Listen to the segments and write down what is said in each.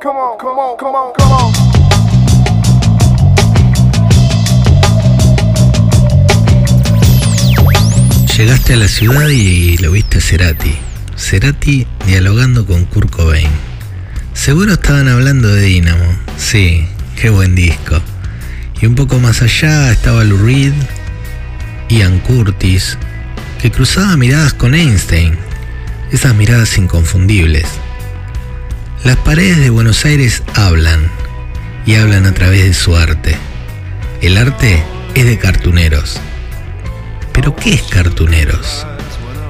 come on, come on, come on, come on. Llegaste a la ciudad y lo viste a Cerati. Cerati dialogando con Kurt Cobain. Seguro estaban hablando de Dynamo. Sí, qué buen disco. Y un poco más allá estaba Lou Reed, Ian Curtis, que cruzaba miradas con Einstein. Esas miradas inconfundibles. Las paredes de Buenos Aires hablan y hablan a través de su arte. El arte es de cartuneros. ¿Pero qué es cartuneros?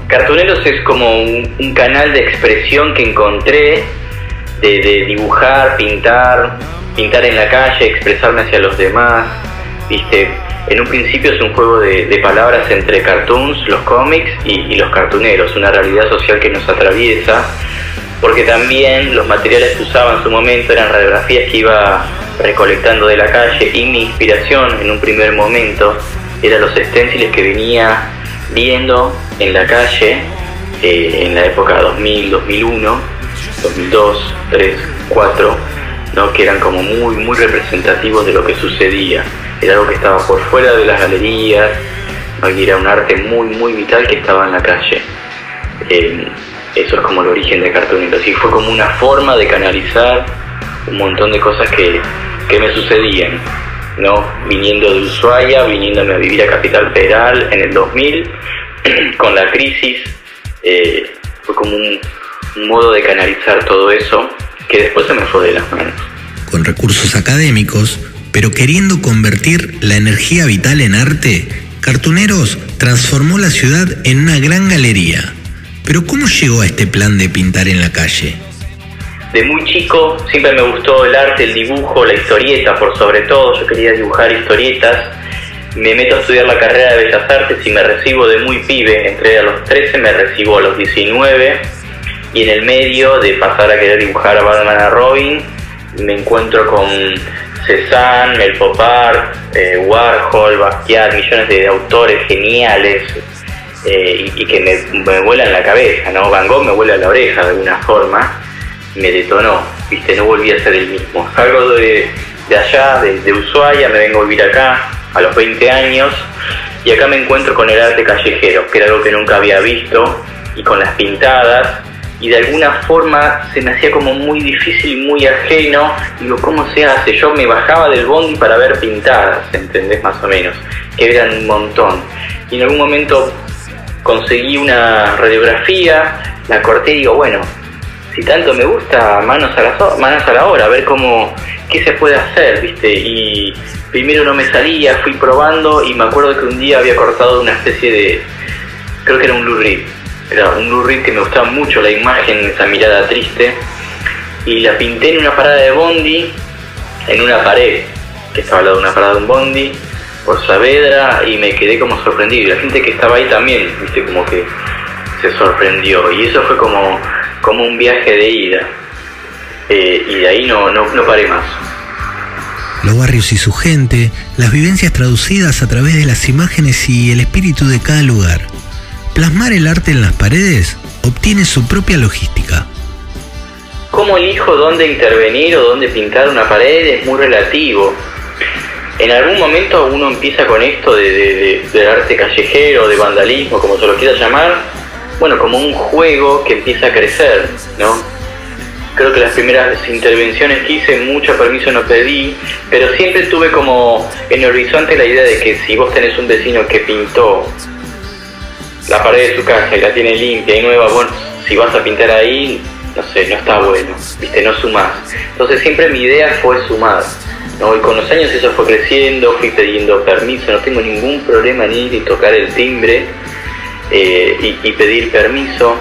Cartuneros es como un, canal de expresión que encontré de, dibujar, pintar, pintar en la calle, expresarme hacia los demás. Viste, en un principio es un juego de, de palabras entre cartoons, los cómics y, y los cartuneros, una realidad social que nos atraviesa, porque también los materiales que usaba en su momento eran radiografías que iba recolectando de la calle y mi inspiración en un primer momento eran los esténciles que venía viendo en la calle eh, en la época 2000, 2001, 2002, 3, 4, ¿no? que eran como muy, muy representativos de lo que sucedía. Era algo que estaba por fuera de las galerías, ¿no? y era un arte muy, muy vital que estaba en la calle. Eh, eso es como el origen de Cartoonitos y fue como una forma de canalizar un montón de cosas que, que me sucedían. ¿no? Viniendo de Ushuaia, viniéndome a vivir a Capital Federal en el 2000, con la crisis, eh, fue como un, un modo de canalizar todo eso que después se me fue de las manos. Con recursos académicos, pero queriendo convertir la energía vital en arte, Cartuneros transformó la ciudad en una gran galería. Pero ¿cómo llegó a este plan de pintar en la calle? De muy chico siempre me gustó el arte, el dibujo, la historieta por sobre todo. Yo quería dibujar historietas. Me meto a estudiar la carrera de Bellas Artes y me recibo de muy pibe. Entré a los 13, me recibo a los 19. Y en el medio de pasar a querer dibujar a Batman a Robin, me encuentro con Cézanne, Mel Pop Art, eh, Warhol, Basquiat, millones de autores geniales eh, y, que me, me vuelan la cabeza, ¿no? Van Gogh me vuela la oreja de alguna forma me detonó, viste, no volví a ser el mismo. Salgo de, de allá, de, de, Ushuaia, me vengo a vivir acá a los 20 años y acá me encuentro con el arte callejero, que era algo que nunca había visto, y con las pintadas, y de alguna forma se me hacía como muy difícil y muy ajeno. Digo, ¿cómo se hace? Yo me bajaba del bondi para ver pintadas, ¿entendés? Más o menos, que eran un montón. Y en algún momento conseguí una radiografía, la corté y digo, bueno, si tanto me gusta, manos a la, manos a la obra, a ver cómo, qué se puede hacer, ¿viste? Y primero no me salía, fui probando y me acuerdo que un día había cortado una especie de, creo que era un Lou Reed, era un Lou Reed que me gustaba mucho la imagen, esa mirada triste, y la pinté en una parada de bondi, en una pared, que estaba al lado de una parada de un bondi, por Saavedra, y me quedé como sorprendido, y la gente que estaba ahí también, ¿viste? Como que se sorprendió, y eso fue como como un viaje de ida. Eh, y de ahí no, no, no paré más. Los barrios y su gente, las vivencias traducidas a través de las imágenes y el espíritu de cada lugar. Plasmar el arte en las paredes obtiene su propia logística. ¿Cómo elijo dónde intervenir o dónde pintar una pared? Es muy relativo. En algún momento uno empieza con esto de, de, de, de arte callejero, de vandalismo, como se lo quiera llamar, bueno, como un juego que empieza a crecer, ¿no? Creo que las primeras intervenciones que hice, mucho permiso no pedí, pero siempre tuve como en el horizonte la idea de que si vos tenés un vecino que pintó la pared de su casa y la tiene limpia y nueva, bueno, si vas a pintar ahí, no sé, no está bueno, viste, no sumás. Entonces siempre mi idea fue sumar. ¿No? Y con los años eso fue creciendo, fui pidiendo permiso, no tengo ningún problema ni de tocar el timbre eh, y, y, pedir permiso.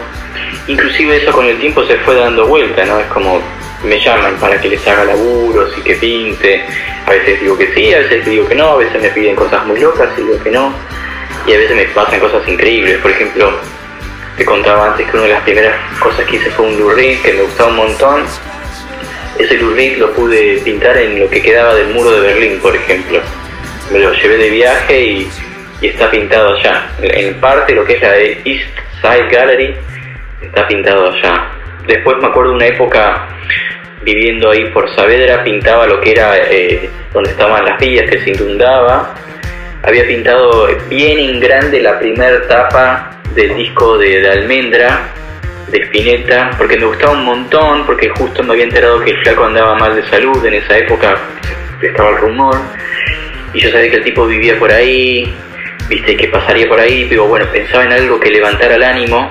Inclusive eso con el tiempo se fue dando vuelta, ¿no? Es como me llaman para que les haga laburos y que pinte. A veces digo que sí, a veces digo que no, a veces me piden cosas muy locas y digo que no. Y a veces me pasan cosas increíbles. Por ejemplo, te contaba antes que una de las primeras cosas que hice fue un Reed que me gustaba un montón. Ese Reed lo pude pintar en lo que quedaba del muro de Berlín, por ejemplo. Me lo llevé de viaje y está pintado allá. En parte lo que es la East Side Gallery está pintado allá. Después me acuerdo una época viviendo ahí por Saavedra, pintaba lo que era eh, donde estaban las vías, que se inundaba. Había pintado bien en grande la primera tapa del disco de, de Almendra, de Spinetta, porque me gustaba un montón, porque justo me había enterado que el flaco andaba mal de salud, en esa época estaba el rumor, y yo sabía que el tipo vivía por ahí, viste, que pasaría por ahí, pero bueno, pensaba en algo que levantara el ánimo,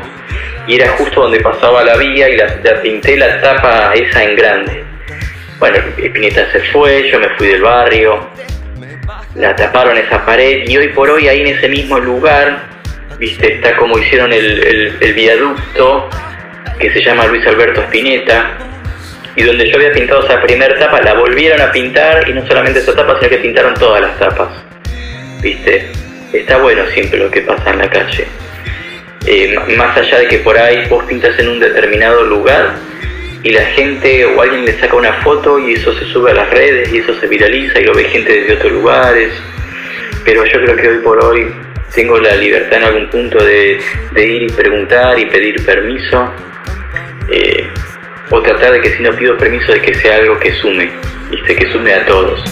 y era justo donde pasaba la vía y la, pinté la tapa esa en grande. Bueno, Spinetta se fue, yo me fui del barrio, la taparon esa pared y hoy por hoy ahí en ese mismo lugar, viste, está como hicieron el viaducto que se llama Luis Alberto Spinetta y donde yo había pintado esa primera tapa, la volvieron a pintar y no solamente esa tapa, sino que pintaron todas las tapas. ¿Viste? Está bueno siempre lo que pasa en la calle. Eh, más allá de que por ahí vos pintas en un determinado lugar y la gente o alguien le saca una foto y eso se sube a las redes y eso se viraliza y lo ve gente desde otros lugares. Pero yo creo que hoy por hoy tengo la libertad en algún punto de, de ir y preguntar y pedir permiso. Eh, o tratar de que si no pido permiso de que sea algo que sume, ¿viste? que sume a todos.